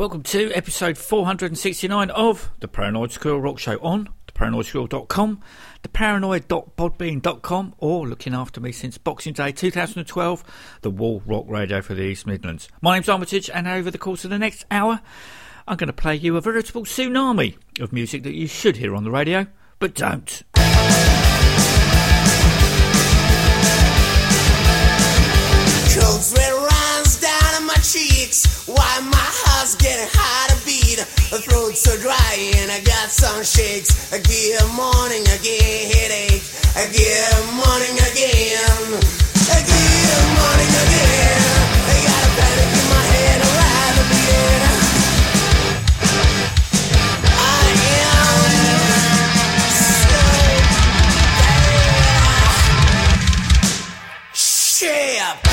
Welcome to episode 469 of the Paranoid Squirrel Rock Show on theparanoidsquirrel.com, theparanoid.podbean.com, or looking after me since Boxing Day 2012, the Wall Rock Radio for the East Midlands. My name's Armitage, and over the course of the next hour, I'm going to play you a veritable tsunami of music that you should hear on the radio, but don't. Cold Why my heart's getting hard to beat? My throat's so dry and I got some shakes. I morning again headache. I morning again. I morning again. I got a panic in my head. I'm right to begin I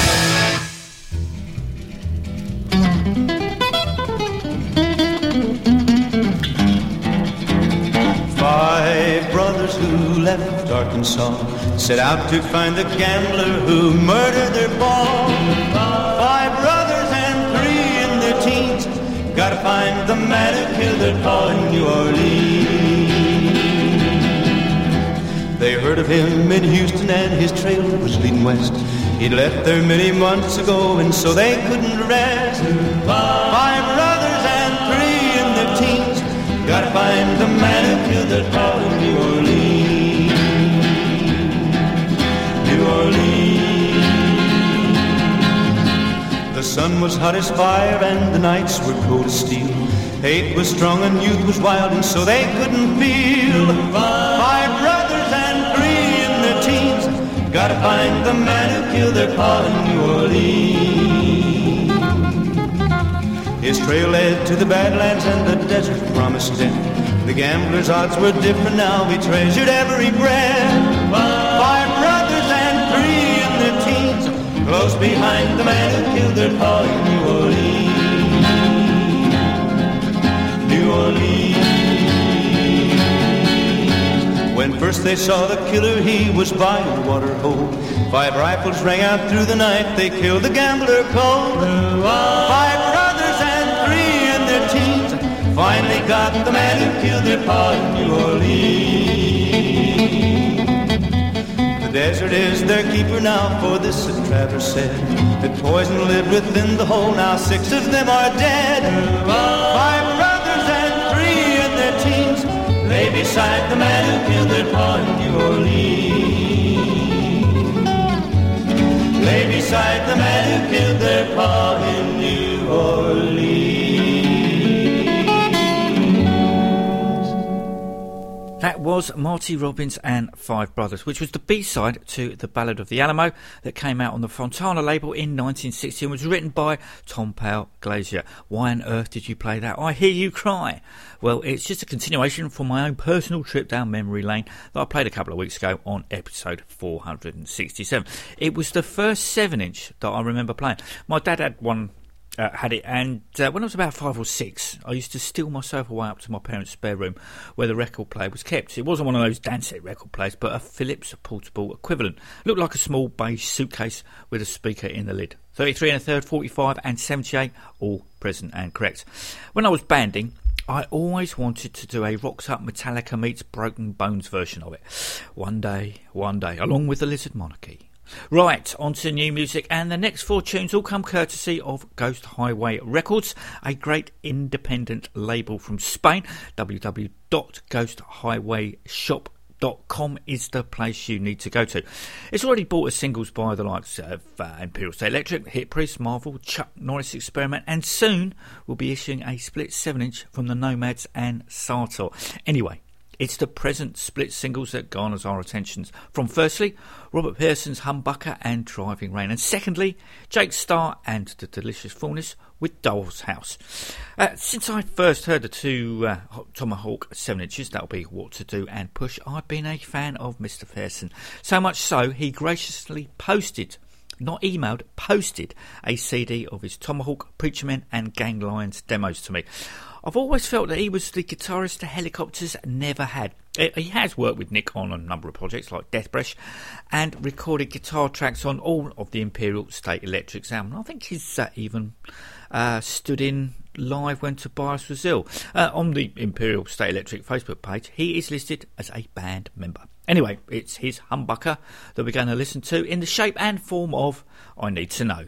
Five brothers who left Arkansas set out to find the gambler who murdered their boss. Five brothers and three in their teens gotta find the man who killed their pa in New Orleans. They heard of him in Houston and his trail was leading west. He'd left there many months ago and so they couldn't rest. Five brothers gotta find the man who killed their pa in New Orleans. New Orleans. The sun was hot as fire and the nights were cold as steel. Hate was strong and youth was wild and so they couldn't feel. Five brothers and three in their teens gotta find the man who killed their pa in New Orleans. His trail led to the Badlands and the desert promised death. The gambler's odds were different now, he treasured every breath. Five brothers and three in their teens, close behind the man who killed their pa in New Orleans. New Orleans. When first they saw the killer, he was by a water hole. Five rifles rang out through the night, they killed the gambler cold. Five finally got the man who killed their pa in New Orleans. The desert is their keeper now, for this had Travers said. That poison lived within the hole, now six of them are dead. Five brothers and three in their teens lay beside the man who killed their pa in New Orleans. Lay beside the man who killed their pa in New Orleans. That was Marty Robbins and Five Brothers, which was the B-side to The Ballad of the Alamo that came out on the Fontana label in 1960 and was written by Tom Powell Glazier. Why on earth did you play that? I hear you cry. Well, it's just a continuation from my own personal trip down memory lane that I played a couple of weeks ago on episode 467. It was the first 7-inch that I remember playing. My dad had one uh, had it. And uh, when I was about five or six, I used to steal myself away up to my parents' spare room where the record player was kept. It wasn't one of those Dansette record players, but a Philips portable equivalent. Looked like a small beige suitcase with a speaker in the lid. 33 and a third, 45 and 78, all present and correct. When I was banding, I always wanted to do a Rocks Up Metallica meets Broken Bones version of it. One day, one day, along with the Lizard Monarchy. Right, on to new music, and the next four tunes all come courtesy of Ghost Highway Records, a great independent label from Spain. www.ghosthighwayshop.com is the place you need to go to. It's already bought as singles by the likes of uh, Imperial State Electric, Hip Priest, Marvel, Chuck Norris Experiment, and soon we'll be issuing a split 7 inch from the Nomads and Sartor. Anyway, It's the present split singles that garners our attentions. From firstly, Robert Pehrsson's Humbucker and Driving Rain, and secondly, Jake Starr and The Delicious Fullness with Dollhouse. Uh, since I first heard the two uh, Tomahawk 7 inches, that'll be What to Do and Push, I've been a fan of Mr. Pehrsson. So much so, he graciously posted not emailed, posted a CD of his Tomahawk, Preacher Men, and Gang Lions demos to me. I've always felt that he was the guitarist the Hellacopters never had. He has worked with Nick on a number of projects like Death Breath and recorded guitar tracks on all of the Imperial State Electric's album. I think he's uh, even uh, stood in live when Tobias was ill. Uh, on the Imperial State Electric Facebook page, he is listed as a band member. Anyway, it's his humbucker that we're going to listen to in the shape and form of I Need to Know.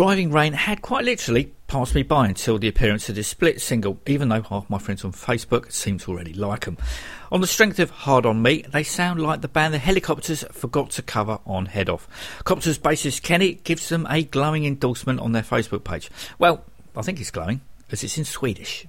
Driving Rain had quite literally passed me by until the appearance of this split single, even though half my friends on Facebook seem to already like them. On the strength of Hard On Me, they sound like the band the Hellacopters forgot to cover on Head Off. Copters bassist Kenny gives them a glowing endorsement on their Facebook page. Well, I think it's glowing, as it's in Swedish.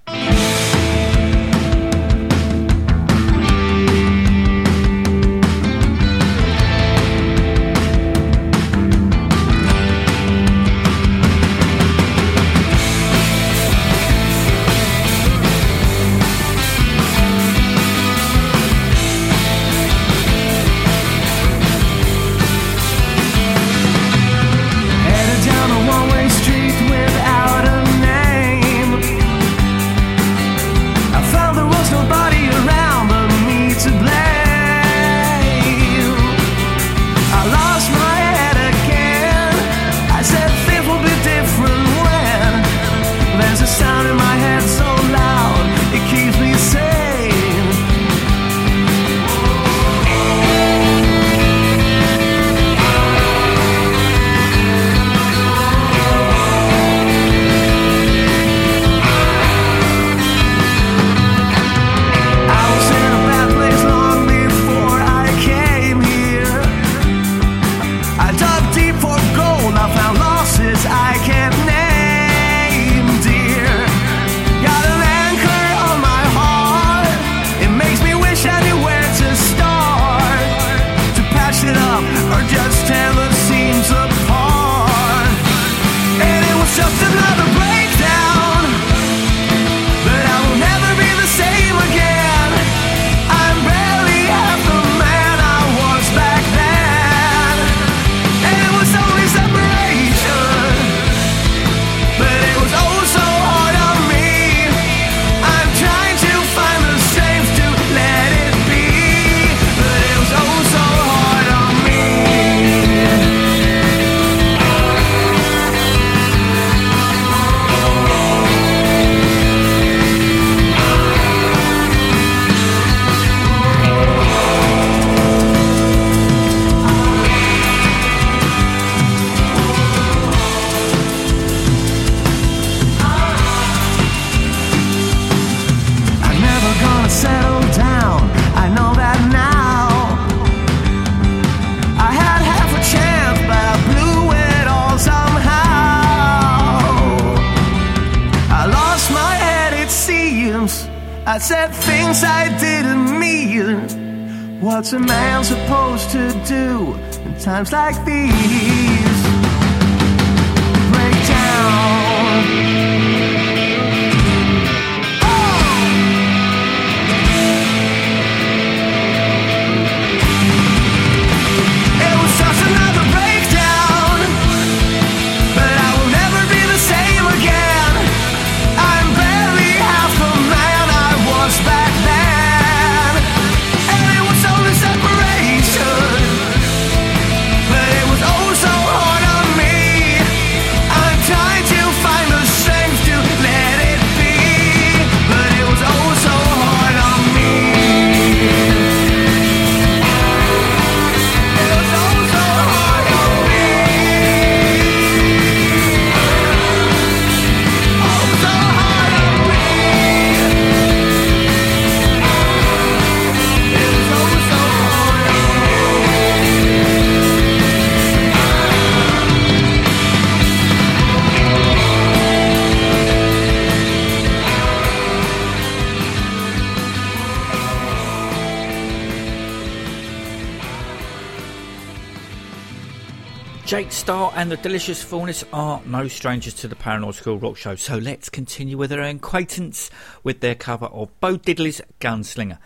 Starr and the Delicious Fullness are no strangers to the Paranoid Squirrel Rock Show, so let's continue with our acquaintance with their cover of Bo Diddley's Gunslinger.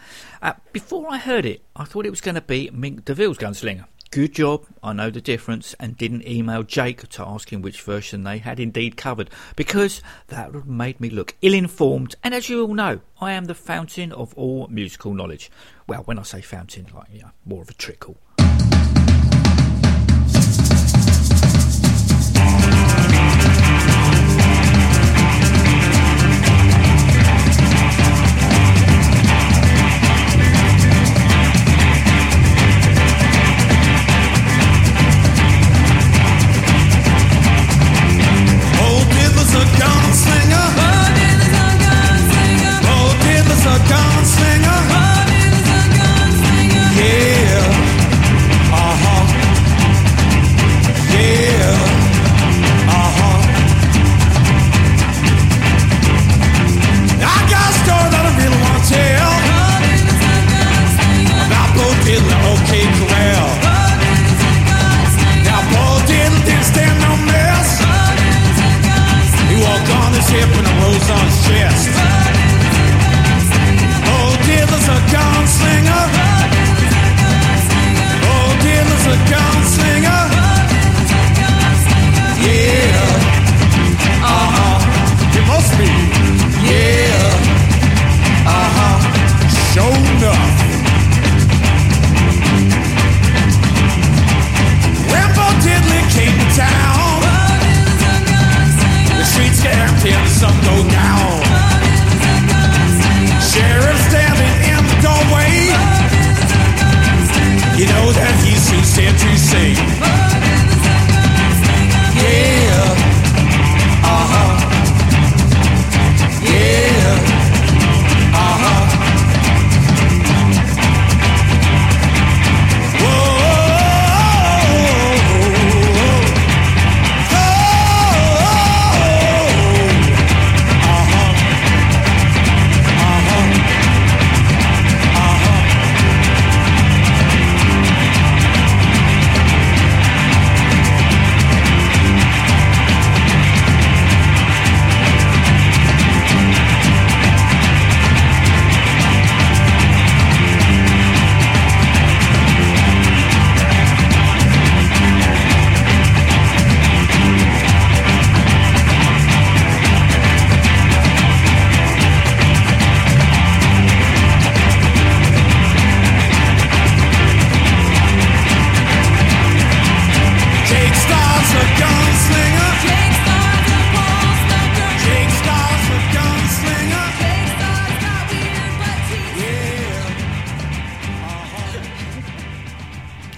Uh, before I heard it, I thought it was going to be Mink DeVille's Gunslinger. Good job, I know the difference, and didn't email Jake to ask him which version they had indeed covered, because that would have made me look ill informed, and as you all know, I am the fountain of all musical knowledge. Well, when I say fountain, like, more of a trickle.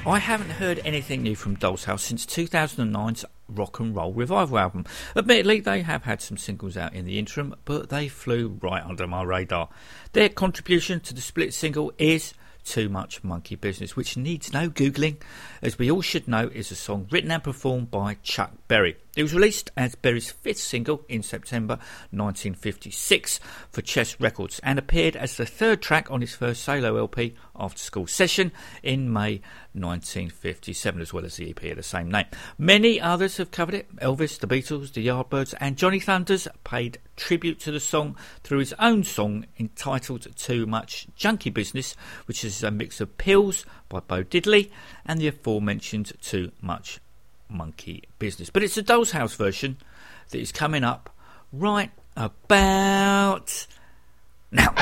I haven't heard anything new from Dollhouse since 2009's Rock and Roll Revival album. Admittedly, they have had some singles out in the interim, but they flew right under my radar. Their contribution to the split single is Too Much Monkey Business, which needs no Googling, as we all should know is a song written and performed by Chuck Berry, It was released as Berry's fifth single in September 1956 for Chess Records and appeared as the third track on his first solo LP, After School Session, in May 1957, as well as the EP of the same name. Many others have covered it Elvis, the Beatles, the Yardbirds, and Johnny Thunders paid tribute to the song through his own song entitled Too Much Junkie Business, which is a mix of Pills by Bo Diddley and the aforementioned Too Much monkey business. But it's the Dollhouse version that is coming up right about now.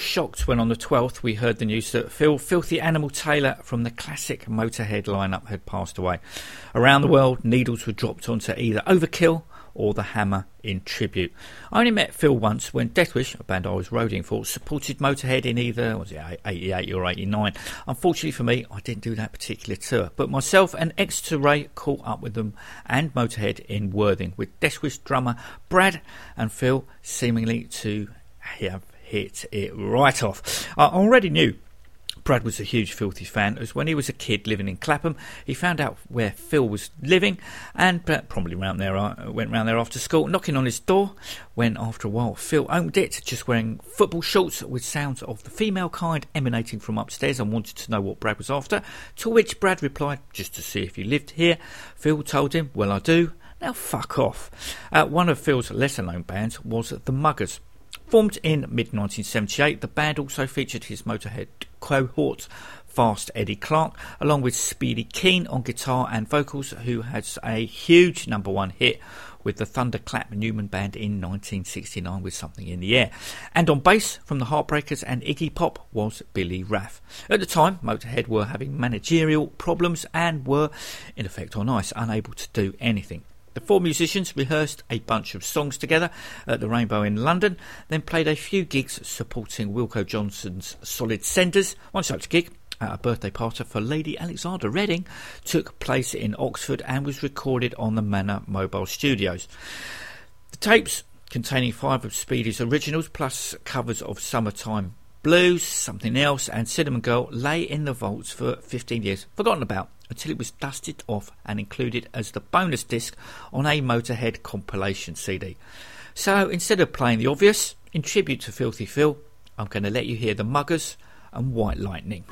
Shocked when on the 12th we heard the news that Phil Philthy Animal Taylor from the classic Motorhead lineup had passed away. Around the world, needles were dropped onto either Overkill or The Hammer in tribute. I only met Phil once when Deathwish, a band I was roading for, supported Motorhead in either was it 88 or 89. Unfortunately for me, I didn't do that particular tour, but myself and Exeter Ray caught up with them and Motorhead in Worthing with Deathwish drummer Brad and Phil seemingly to have hit it right off. I already knew Brad was a huge Filthy fan, as when he was a kid living in Clapham, he found out where Phil was living and probably round there, uh, went round there after school, knocking on his door. When after a while Phil opened it, just wearing football shorts with sounds of the female kind emanating from upstairs, and wanted to know what Brad was after. To which Brad replied, "Just to see if you lived here." Phil told him, "Well, I do." Now fuck off. Uh, one of Phil's lesser known bands was the Muggers. Formed in mid 1978, the band also featured his Motorhead cohort Fast Eddie Clarke, along with Speedy Keen on guitar and vocals, who has a huge number one hit with the Thunderclap Newman Band in 1969 with Something in the Air. And on bass from the Heartbreakers and Iggy Pop was Billy Rath. At the time, Motorhead were having managerial problems and were, in effect on ice, unable to do anything. The four musicians rehearsed a bunch of songs together at the Rainbow in London, then played a few gigs supporting Wilko Johnson's Solid Senders. One such gig at a birthday party for Lady Alexandra Redding took place in Oxford and was recorded on the Manor Mobile Studios. The tapes, containing five of Speedy's originals plus covers of Summertime Blues, Something Else, and Cinnamon Girl, lay in the vaults for 15 years, forgotten about, until it was dusted off and included as the bonus disc on a Motorhead compilation CD. So instead of playing the obvious, in tribute to Filthy Phil, I'm going to let you hear the Muggers and White Lightning.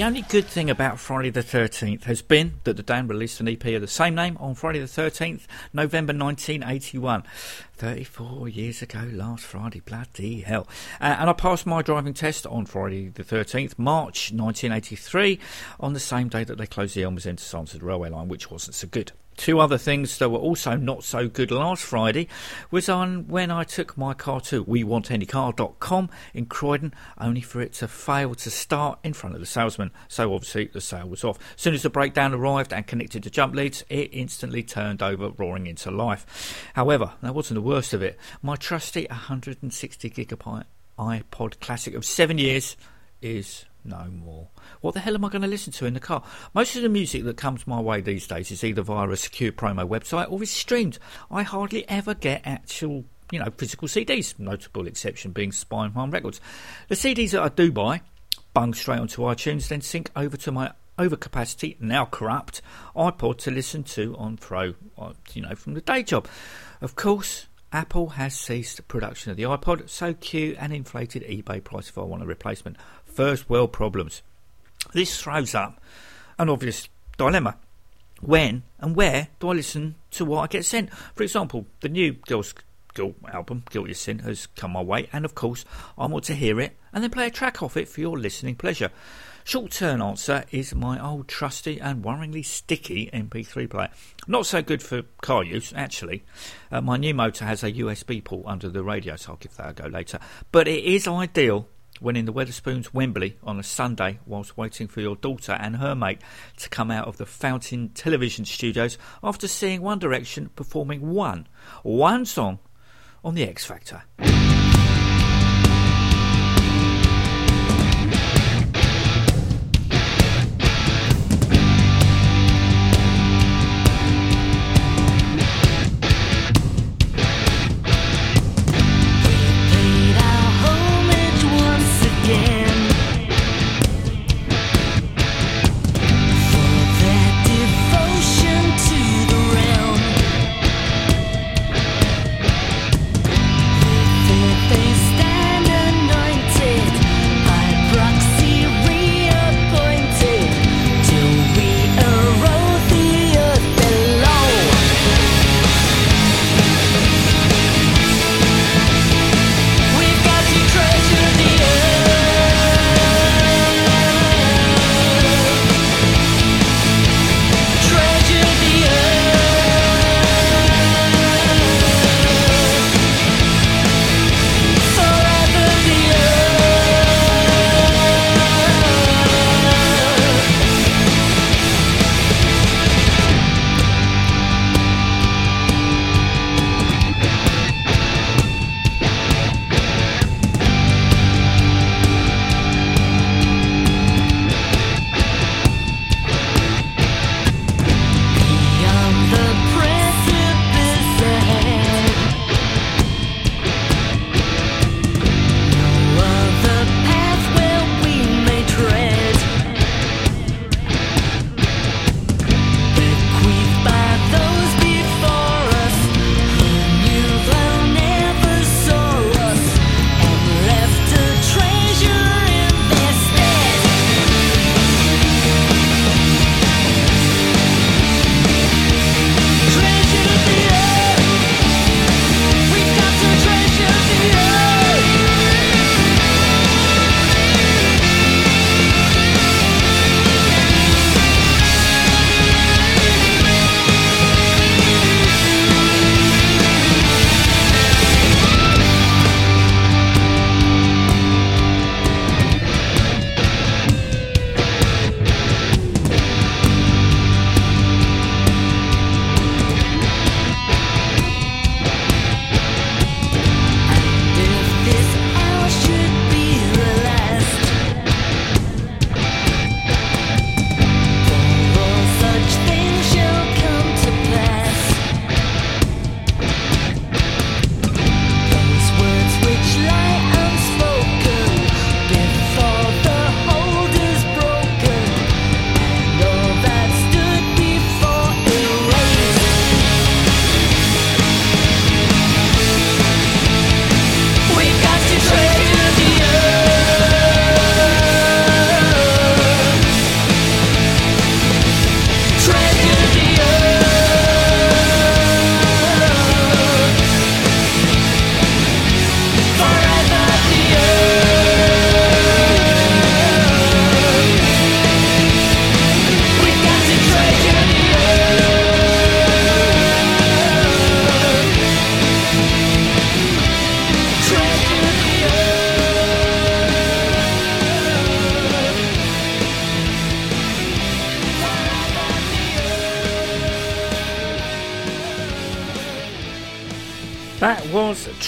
The only good thing about Friday the 13th has been that the band released an EP of the same name on Friday the 13th, November 1981. 34 years ago last Friday, bloody hell. Uh, and I passed my driving test on Friday the 13th, March 1983, on the same day that they closed the Elmers End to Sanford railway line, which wasn't so good. Two other things that were also not so good last Friday was on when I took my car to WeWantAnyCar.com in Croydon, only for it to fail to start in front of the salesman. So obviously the sale was off. As soon as the breakdown arrived and connected to jump leads, it instantly turned over, roaring into life. However, that wasn't the worst of it. My trusty 160 gigabyte iPod Classic of seven years is no more. What the hell am I going to listen to in the car? Most of the music that comes my way these days is either via a secure promo website or is streamed. I hardly ever get actual, you know, physical CDs. Notable exception being Spinefarm Records. The CDs that I do buy bung straight onto iTunes, then sync over to my overcapacity, now corrupt, iPod to listen to on Pro, uh, you know, from the day job. Of course, Apple has ceased production of the iPod, so cue an inflated eBay price if I want a replacement. First world problems. This throws up an obvious dilemma. When and where do I listen to what I get sent? For example, the new Girls Guilt album, Guilty Sin, has come my way, and of course, I want to hear it and then play a track off it for your listening pleasure. Short term answer is my old trusty and worryingly sticky MP3 player. Not so good for car use, actually. Uh, my new motor has a USB port under the radio, so I'll give that a go later. But it is ideal when in the Wetherspoons Wembley on a Sunday whilst waiting for your daughter and her mate to come out of the Fountain Television studios after seeing One Direction performing one, one song on The X Factor.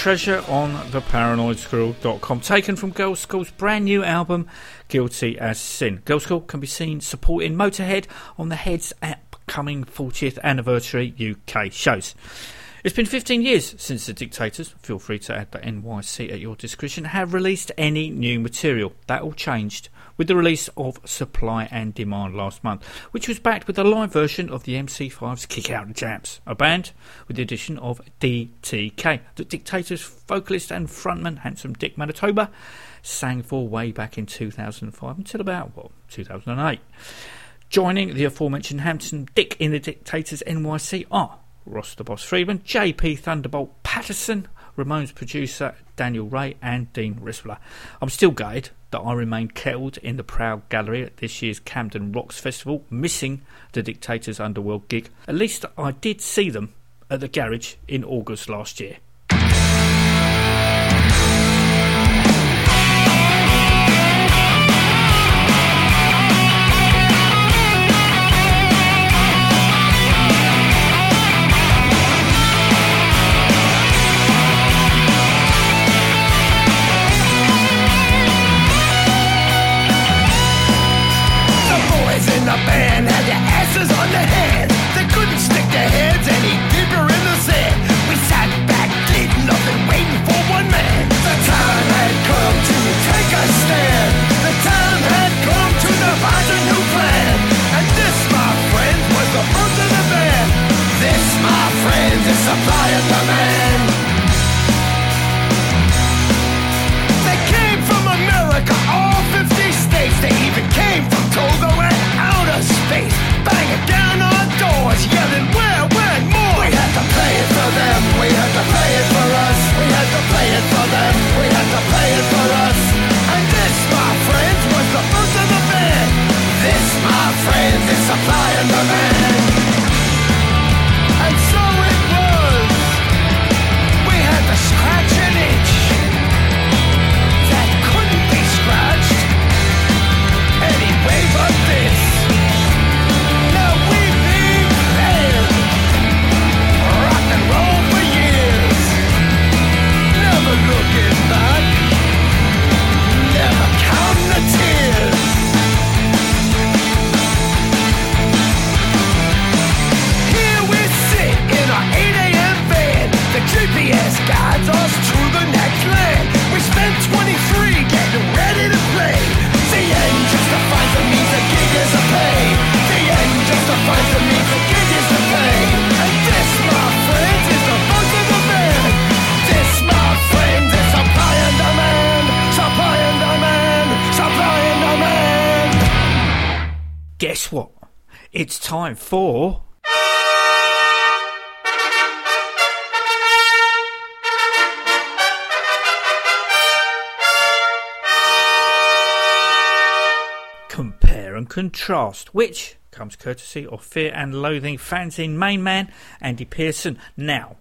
Treasure on the Paranoid ParanoidSquirrel.com, taken from Girlschool's brand new album, Guilty as Sin. Girlschool can be seen supporting Motorhead on the Head's upcoming 40th anniversary UK shows. It's been 15 years since the Dictators, feel free to add the NYC at your discretion, have released any new material. That all changed with the release of Supply and Demand last month, which was backed with a live version of the MC5's Kick Out the Jams, a band with the addition of DTK, the Dictators vocalist and frontman Handsome Dick Manitoba sang for way back in 2005 until about, what, 2008. Joining the aforementioned Handsome Dick in the Dictators NYC are Ross the Boss Friedman, JP Thunderbolt Patterson, Ramones producer Daniel Rey, and Dean Rispler. I'm still gutted that I remain kettled in the Proud Gallery at this year's Camden Rocks Festival, missing the Dictators Underworld gig. At least I did see them at the garage in August last year. It's time for. Compare and contrast, which comes courtesy of Fear and Loathing fanzine main man Andy Pearson. Now,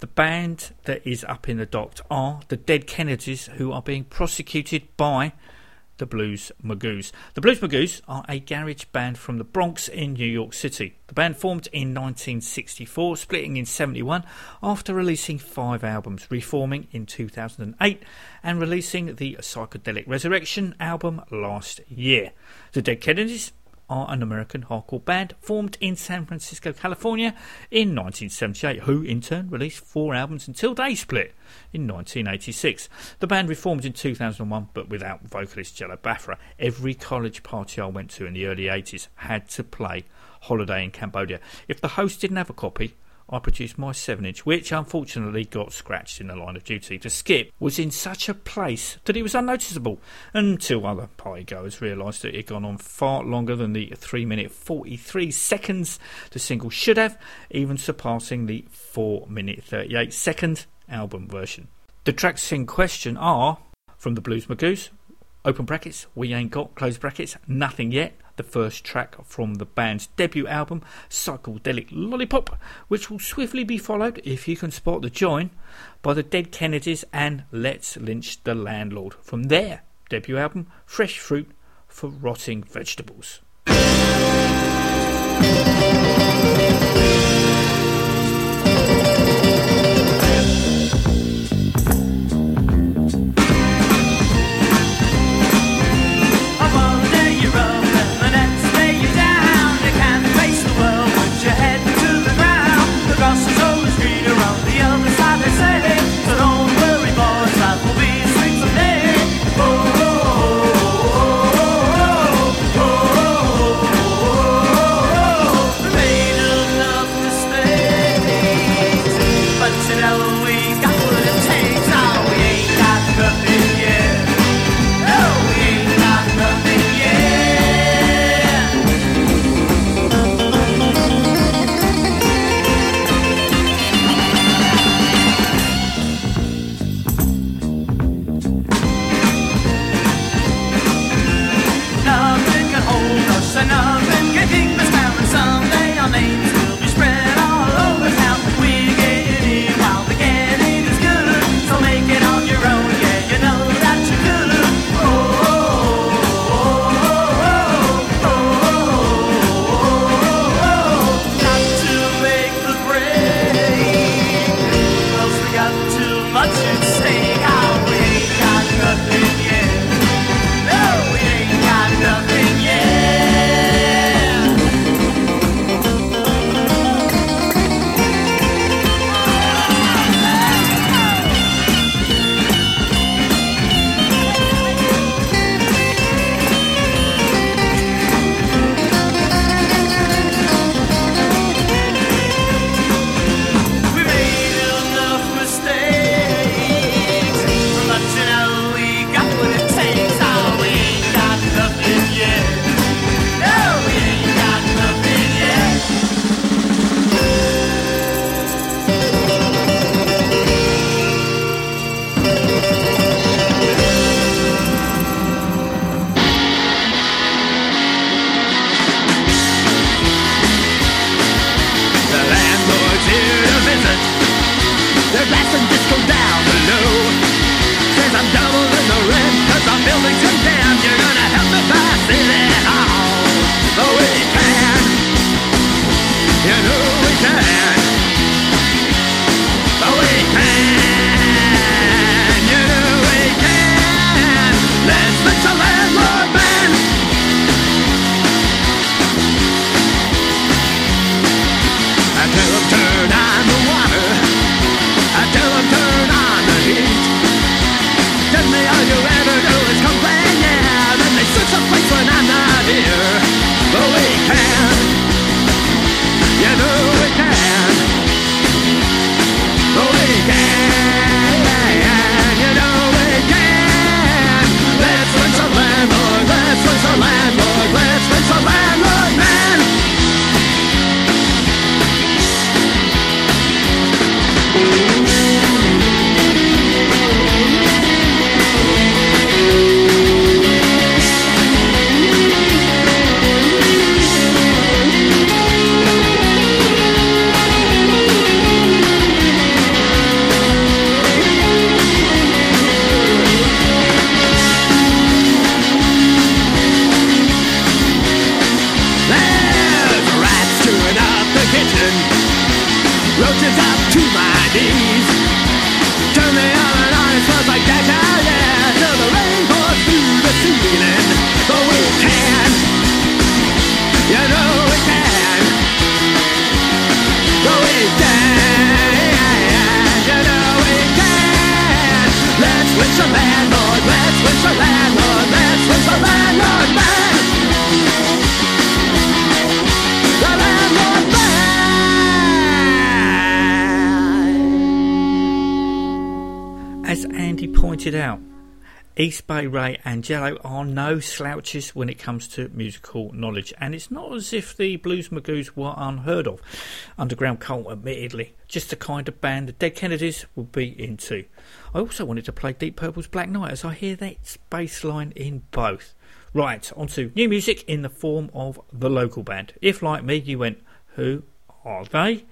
the band that is up in the dock are the Dead Kennedys, who are being prosecuted by the Blues Magoos. The Blues Magoos are a garage band from the Bronx in New York City. The band formed in 1964, splitting in 71 after releasing five albums, reforming in 2008 and releasing the Psychedelic Resurrection album last year. The Dead Kennedys are an American hardcore band formed in San Francisco, California in 1978, who in turn released four albums until they split in 1986. The band reformed in 2001 but without vocalist Jello Biafra. Every college party I went to in the early 80s had to play Holiday in Cambodia. If the host didn't have a copy, I produced my 7 inch, which unfortunately got scratched in the line of duty. The skip was in such a place that it was unnoticeable until other partygoers realised that it had gone on far longer than the 3 minute 43 seconds the single should have, even surpassing the 4 minute 38 second album version. The tracks in question are from the Blues Magoos, open brackets, We Ain't Got, close brackets, Nothing Yet, the first track from the band's debut album, Psychedelic Lollipop, which will swiftly be followed, if you can spot the join, by the Dead Kennedys and Let's Lynch the Landlord from their debut album, Fresh Fruit for Rotting Vegetables. East Bay Ray and Jello are no slouches when it comes to musical knowledge, and it's not as if the Blues Magoos were unheard of. Underground Cult, admittedly, just the kind of band the Dead Kennedys would be into. I also wanted to play Deep Purple's Black Knight, as I hear that bass line in both. Right, on to new music in the form of the local band. If, like me, you went, Who are they?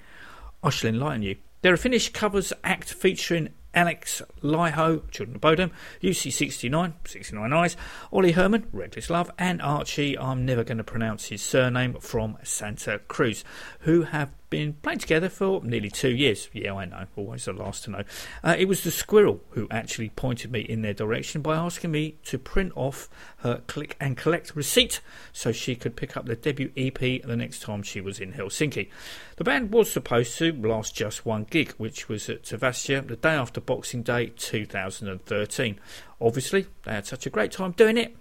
I shall enlighten you. They're a Finnish covers act featuring Alexi Laiho, Children of Bodom, Jussi69, 69 Eyes, Olli Herman, Reckless Love, and Archie, I'm never going to pronounce his surname, from Santa Cruz, who have been playing together for nearly two years. Yeah, I know, always the last to know. Uh, it was the squirrel who actually pointed me in their direction by asking me to print off her click and collect receipt so she could pick up the debut EP the next time she was in Helsinki. The band was supposed to last just one gig, which was at Tavastia the day after Boxing Day 2013. Obviously, they had such a great time doing it.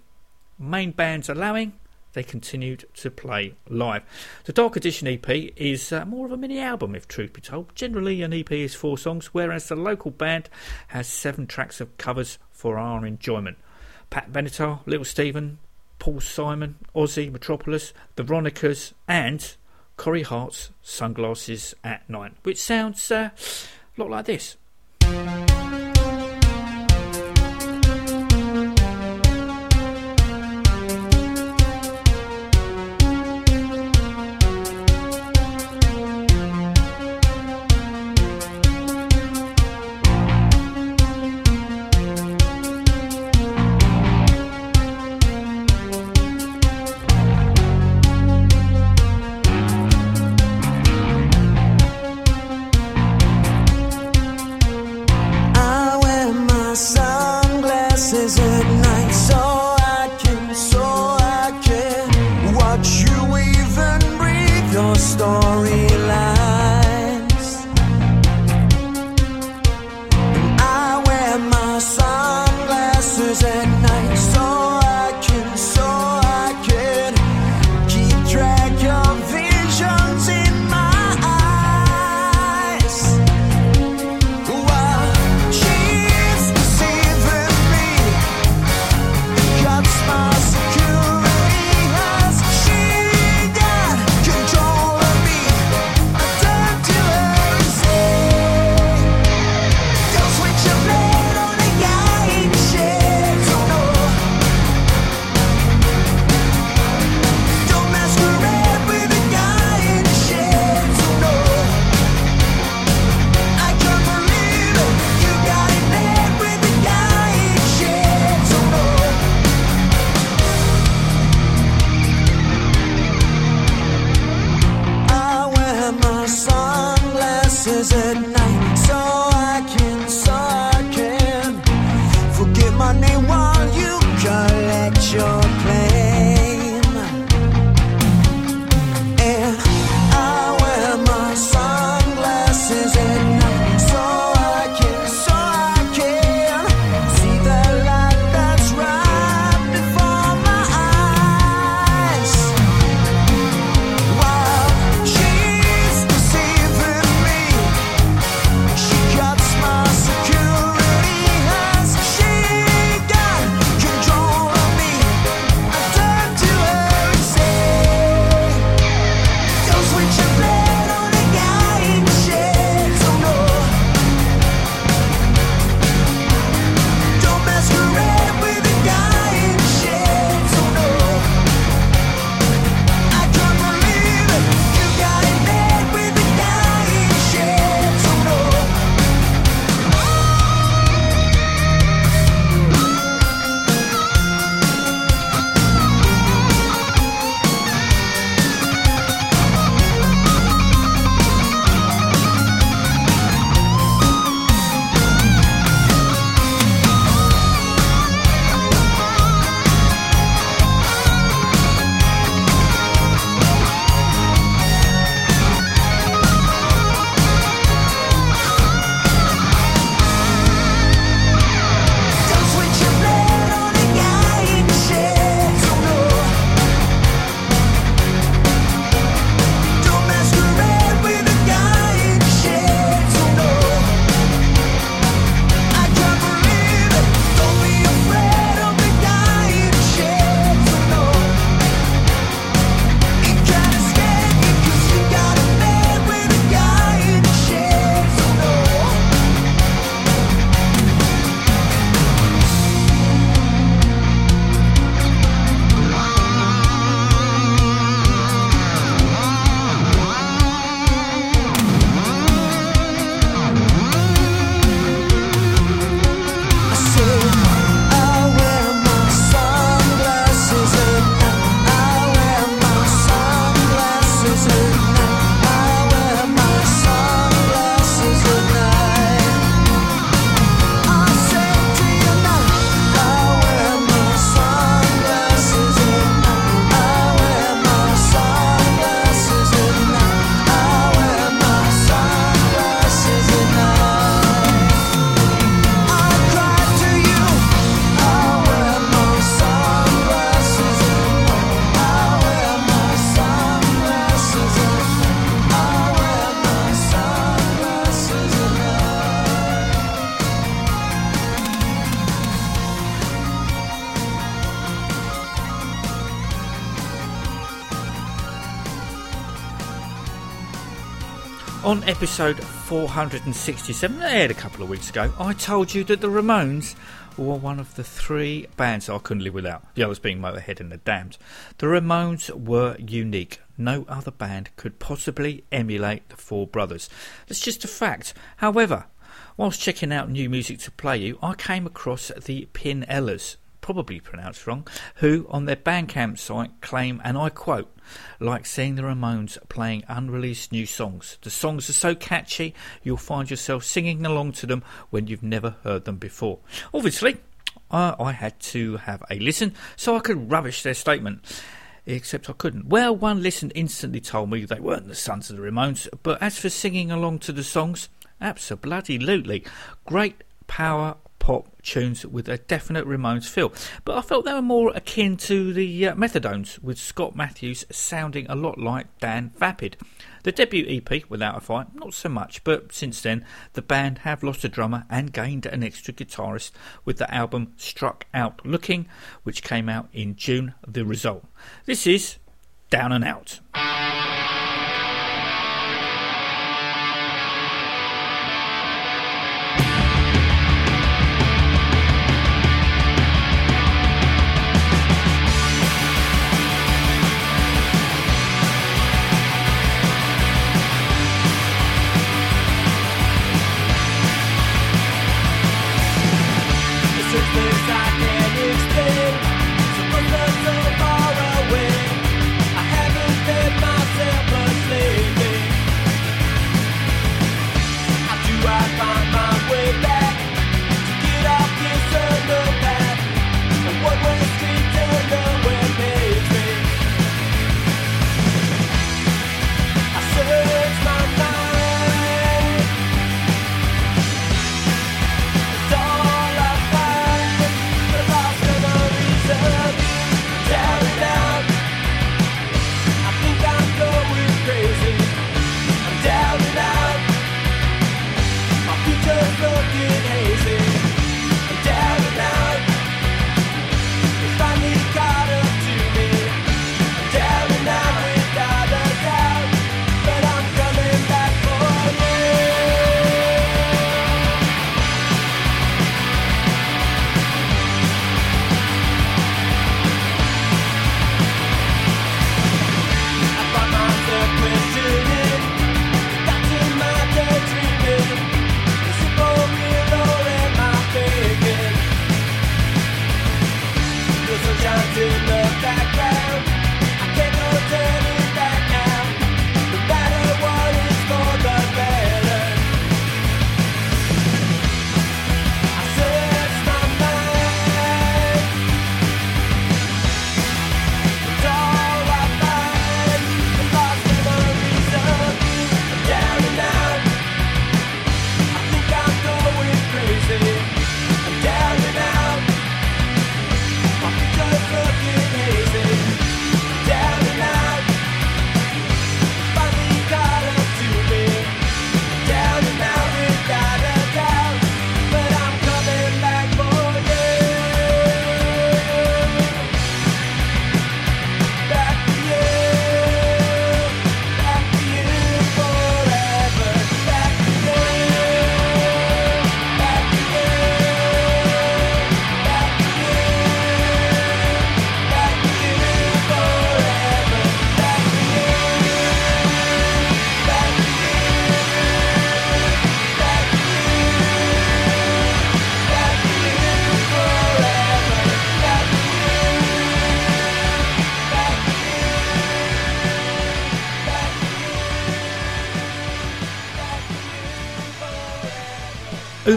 Main bands allowing, they continued to play live. The Dark Edition EP is uh, more of a mini album, if truth be told. Generally, an EP is four songs, whereas the local band has seven tracks of covers for our enjoyment. Pat Benatar, Little Steven, Paul Simon, Ozzy, Metropolis, The Veronicas, and Corey Hart's Sunglasses at Night, which sounds uh, a lot like this. Episode 467, that aired a couple of weeks ago, I told you that the Ramones were one of the three bands I couldn't live without, the others being Motorhead and the Damned. The Ramones were unique. No other band could possibly emulate the Four Brothers. That's just a fact. However, whilst checking out new music to play you, I came across the Piniellas, probably pronounced wrong, who on their Bandcamp site claim, and I quote, like seeing the Ramones playing unreleased new songs. The songs are so catchy, you'll find yourself singing along to them when you've never heard them before. Obviously, uh, I had to have a listen so I could rubbish their statement. Except I couldn't. Well, one listen instantly told me they weren't the sons of the Ramones, but as for singing along to the songs, absolutely. Great power pop tunes with a definite Ramones feel. But I felt they were more akin to the uh, Methadones, with Scott Matthews sounding a lot like Dan Vapid. The debut EP, Without a Fight, not so much, but since then the band have lost a drummer and gained an extra guitarist with the album Struck Out Looking, which came out in June. The result. This is Down and Out. Uber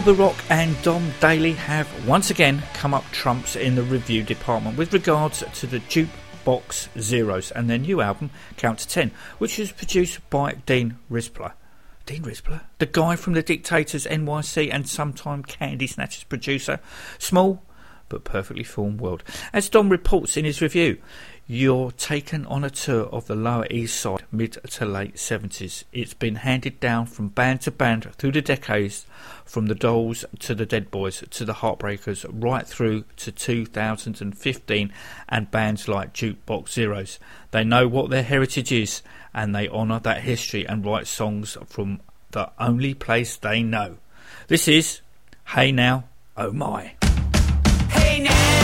Rock and Dom Daley have once again come up trumps in the review department with regards to the Jukebox Zeros and their new album Count to Ten, which was produced by Dean Rispler. Dean Rispler, the guy from The Dictators NYC and sometime Candy Snatchers producer. Small but perfectly formed world. As Dom reports in his review, You're taken on a tour of the Lower East Side mid to late 70s. It's been handed down from band to band through the decades, from the Dolls to the Dead Boys to the Heartbreakers, right through to 2015 and bands like Jukebox Zeros. They know what their heritage is and they honour that history and write songs from the only place they know. This is Hey Now, Oh My. Hey now,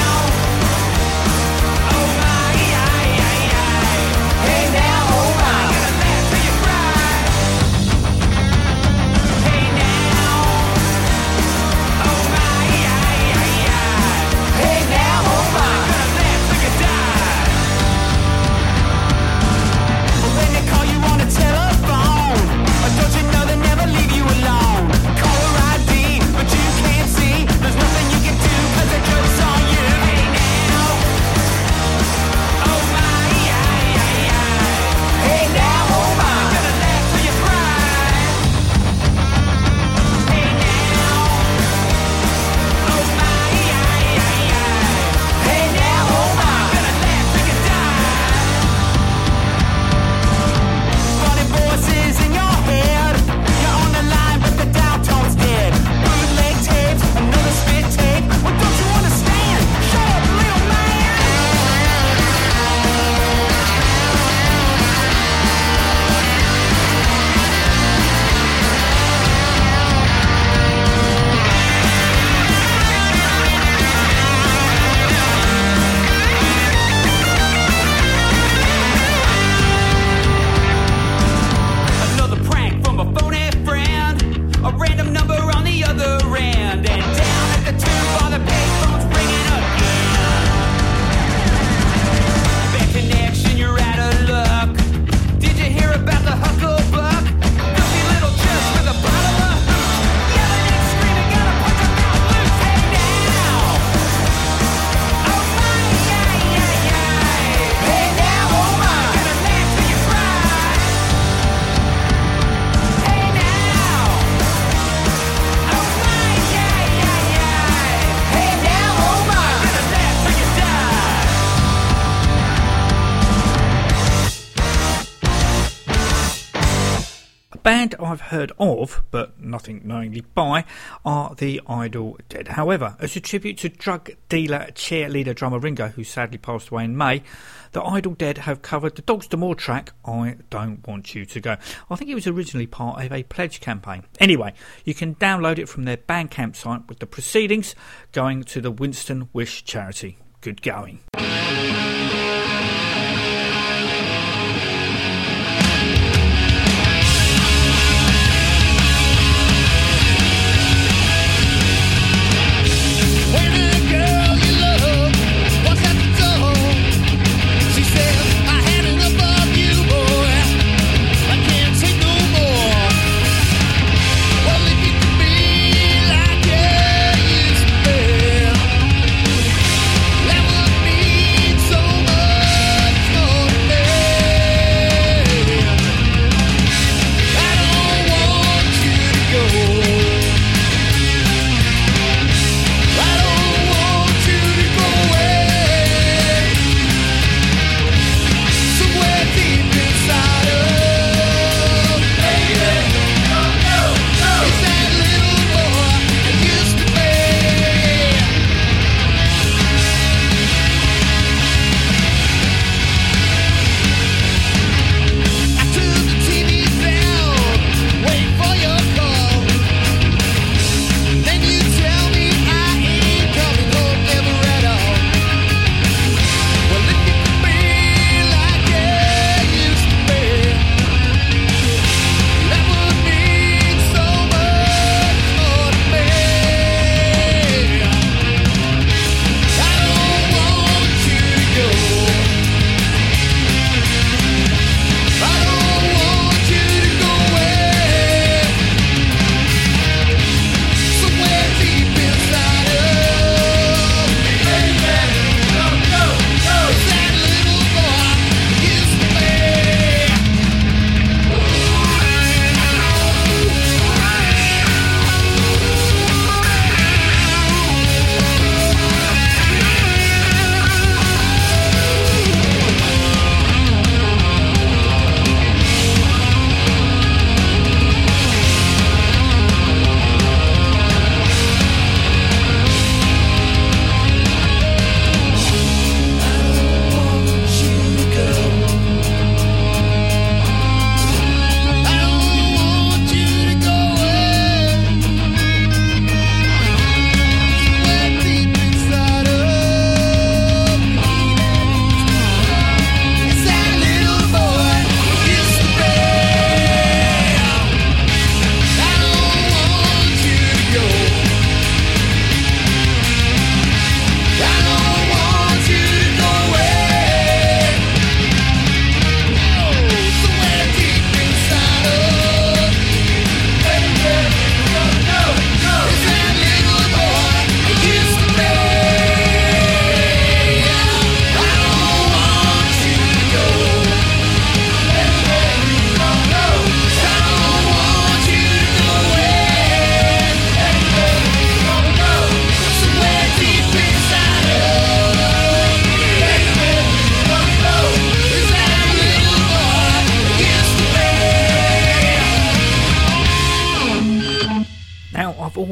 band I've heard of, but nothing knowingly by, are the Idol Dead. However, as a tribute to drug dealer, cheerleader drummer Ringo, who sadly passed away in May, the Idol Dead have covered the Dogs to D'Amour track, I Don't Want You to Go. I think it was originally part of a pledge campaign. Anyway, you can download it from their Bandcamp site with the proceedings going to the Winston Wish charity. Good going.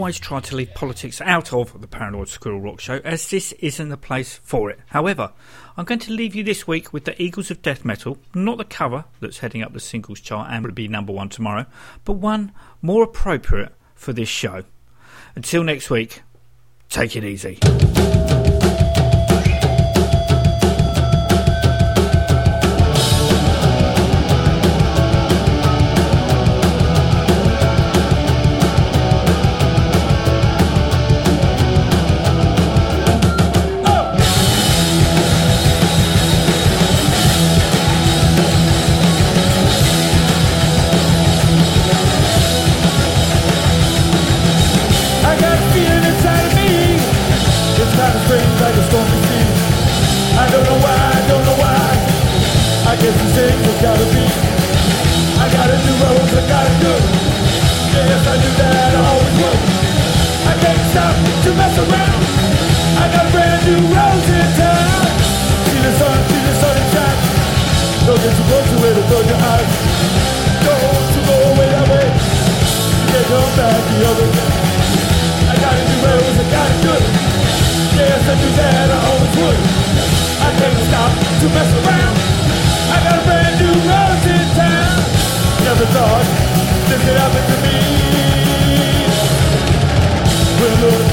Always tried to leave politics out of the Paranoid Squirrel Rock Show, as this isn't the place for it. However, I'm going to leave you this week with the Eagles of Death Metal, not the cover that's heading up the singles chart and will be number one tomorrow, but one more appropriate for this show. Until next week, take it easy. It's kind of strange, like a stormy sea. I don't know why, I don't know why. I guess these things have gotta be. I got a new rose, I got a good. Yes, I knew that I always would. I can't stop to mess around. I got brand new rose in town. See the sun, see the sunshine. Don't get too close to it close your eyes. Don't you go away that way. You can't come back the other way. I got a new rose, I got it I do that, I always would. I can't stop to mess around. I got a brand new rose in town. Never thought this could happen to me. Well, look,